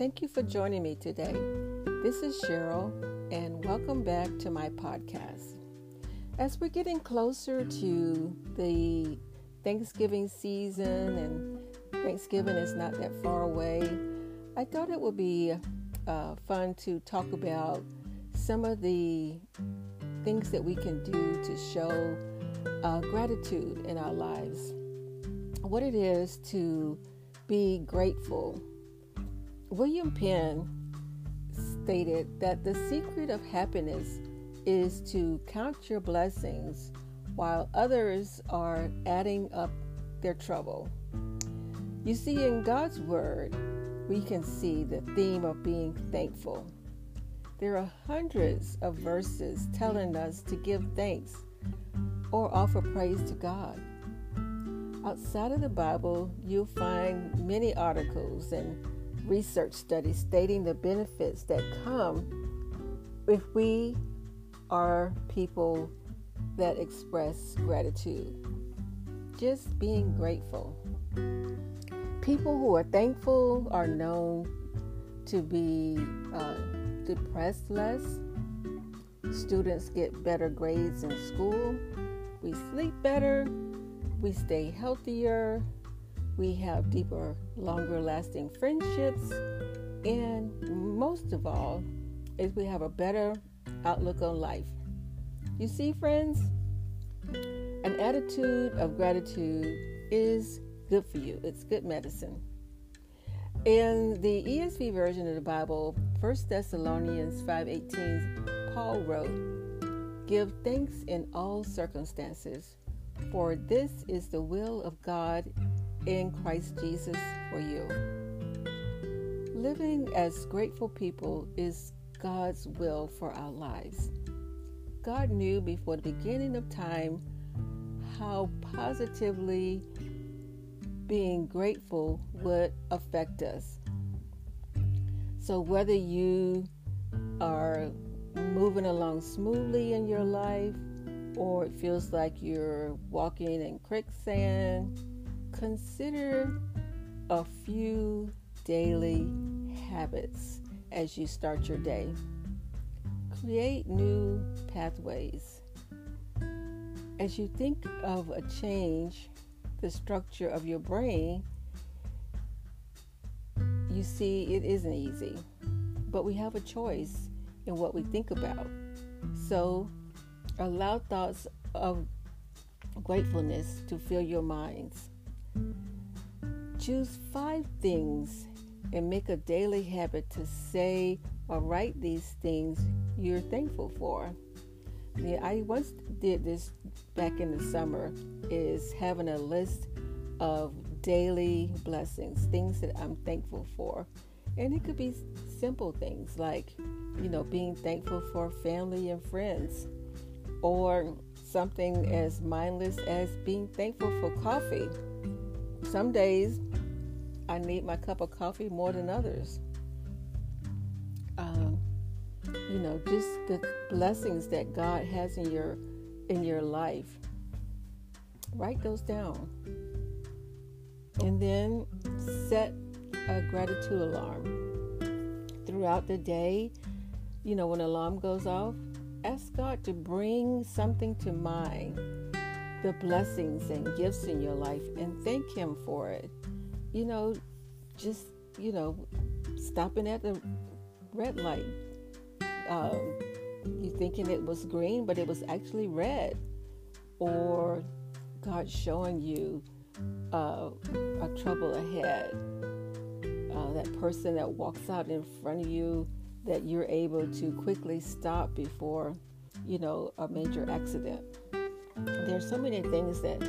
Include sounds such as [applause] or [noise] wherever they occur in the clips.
Thank you for joining me today. This is Cheryl, and welcome back to my podcast. As we're getting closer to the Thanksgiving season, and Thanksgiving is not that far away, I thought it would be uh, fun to talk about some of the things that we can do to show uh, gratitude in our lives. What it is to be grateful. William Penn stated that the secret of happiness is to count your blessings while others are adding up their trouble. You see, in God's Word, we can see the theme of being thankful. There are hundreds of verses telling us to give thanks or offer praise to God. Outside of the Bible, you'll find many articles and research studies stating the benefits that come if we are people that express gratitude. Just being grateful. People who are thankful are known to be uh, depressed less. Students get better grades in school. We sleep better we stay healthier, we have deeper, longer lasting friendships, and most of all, is we have a better outlook on life. You see, friends, an attitude of gratitude is good for you. It's good medicine. In the ESV version of the Bible, 1 Thessalonians 5:18, Paul wrote, "Give thanks in all circumstances, for this is the will of God in Christ Jesus for you. Living as grateful people is God's will for our lives. God knew before the beginning of time how positively being grateful would affect us. So, whether you are moving along smoothly in your life, or it feels like you're walking in quicksand, consider a few daily habits as you start your day. Create new pathways. As you think of a change, the structure of your brain, you see it isn't easy, but we have a choice in what we think about. So Allow thoughts of gratefulness to fill your minds. Choose five things and make a daily habit to say or write these things you're thankful for. Yeah, I once did this back in the summer is having a list of daily blessings, things that I'm thankful for. And it could be simple things like, you know, being thankful for family and friends, or something as mindless as being thankful for coffee. Some days I need my cup of coffee more than others. Um, you know, just the blessings that God has in your in your life. Write those down. And then set a gratitude alarm. Throughout the day, you know, when alarm goes off, ask God to bring something to mind, the blessings and gifts in your life, and thank Him for it. You know, just, you know, stopping at the red light. Um, you thinking it was green, but it was actually red. Or God showing you uh, a trouble ahead. Uh, that person that walks out in front of you that you're able to quickly stop before, you know, a major accident. There's so many things that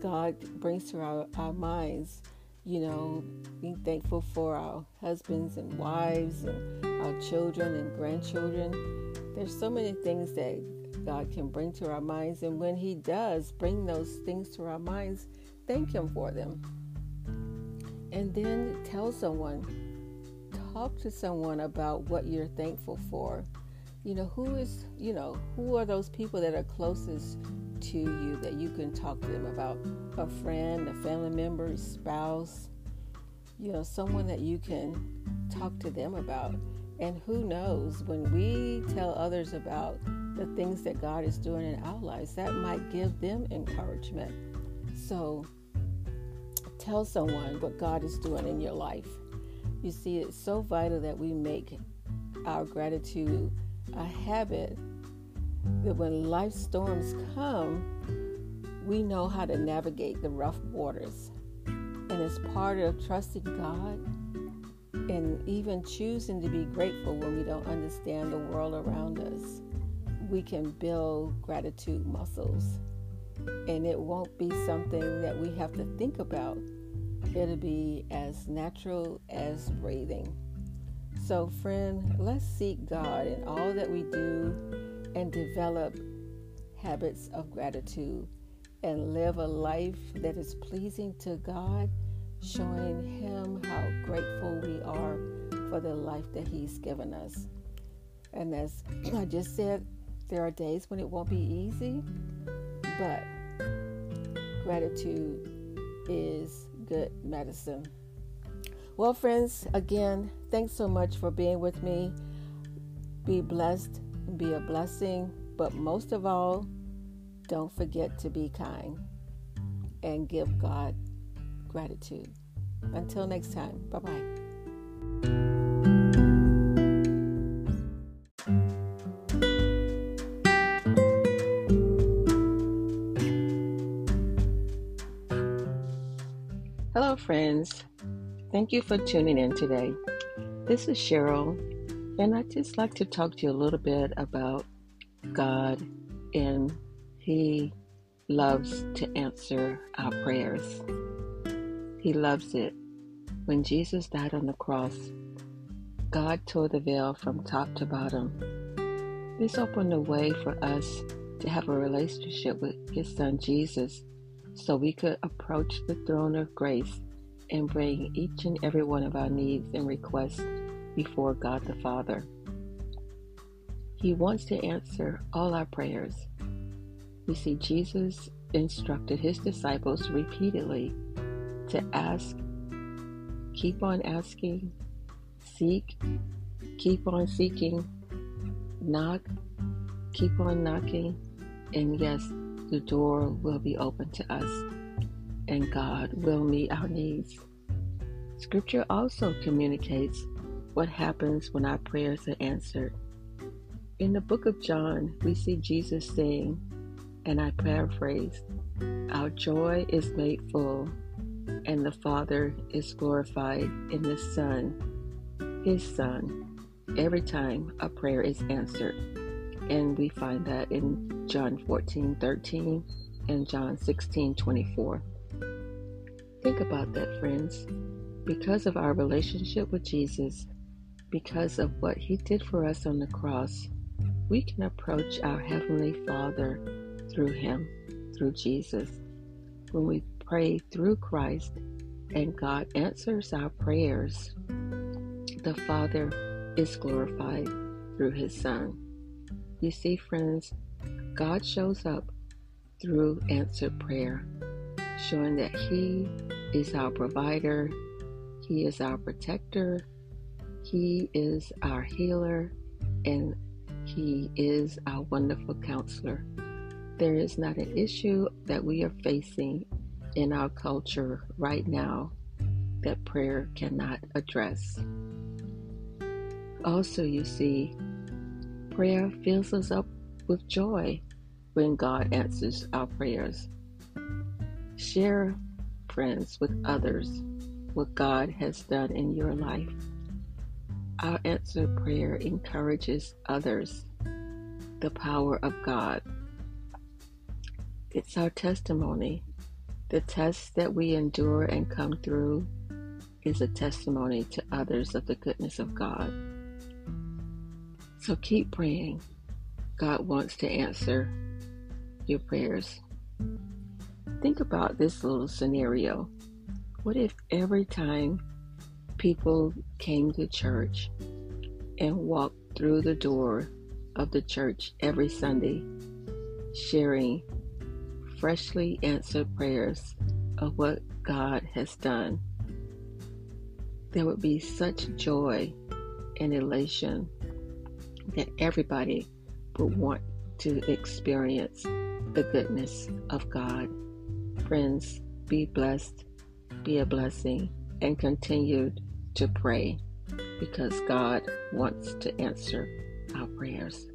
God brings to our, our minds, you know, being thankful for our husbands and wives and our children and grandchildren. There's so many things that God can bring to our minds, and when He does bring those things to our minds, thank Him for them. And then tell someone, talk to someone about what you're thankful for. You know, who is, you know, who are those people that are closest to you that you can talk to them about? A friend, a family member, spouse. you know, someone that you can talk to them about. And who knows, when we tell others about the things that God is doing in our lives, that might give them encouragement. So tell someone what God is doing in your life. You see, it's so vital that we make our gratitude a habit that when life storms come, we know how to navigate the rough waters. And it's part of trusting God and even choosing to be grateful when we don't understand the world around us. We can build gratitude muscles. And it won't be something that we have to think about. It'll be as natural as breathing. So, friend, let's seek God in all that we do and develop habits of gratitude and live a life that is pleasing to God, showing Him how grateful we are for the life that He's given us. And as [clears throat] I just said, there are days when it won't be easy, but gratitude is good medicine. Well, friends, again, thanks so much for being with me. Be blessed, be a blessing, but most of all, don't forget to be kind and give God gratitude. Until next time, bye bye. Hello, friends. Thank you for tuning in today. This is Cheryl, and I'd just like to talk to you a little bit about God and He loves to answer our prayers. He loves it. When Jesus died on the cross, God tore the veil from top to bottom. This opened the way for us to have a relationship with His Son Jesus so we could approach the throne of grace and bring each and every one of our needs and requests before God the Father. He wants to answer all our prayers. We see Jesus instructed his disciples repeatedly to ask, keep on asking, seek, keep on seeking, knock, keep on knocking, and yes, the door will be open to us and God will meet our needs. Scripture also communicates what happens when our prayers are answered. In the book of John, we see Jesus saying, and I paraphrase, Our joy is made full, and the Father is glorified in the Son, His Son, every time a prayer is answered. And we find that in John 14 13 and John 16 24. Think about that, friends. Because of our relationship with Jesus, because of what He did for us on the cross, we can approach our Heavenly Father through Him, through Jesus. When we pray through Christ and God answers our prayers, the Father is glorified through His Son. You see, friends, God shows up through answered prayer showing that He is our provider, He is our protector, He is our healer, and He is our wonderful counselor. There is not an issue that we are facing in our culture right now that prayer cannot address. Also, you see, prayer fills us up with joy when God answers our prayers. Share, friends, with others what God has done in your life. Our answered prayer encourages others the power of God. It's our testimony. The test that we endure and come through is a testimony to others of the goodness of God. So keep praying. God wants to answer your prayers. Think about this little scenario. What if every time people came to church and walked through the door of the church every Sunday, sharing freshly answered prayers of what God has done? there would be such joy and elation that everybody would want to experience the goodness of God. Friends, be blessed, be a blessing, and continue to pray because God wants to answer our prayers.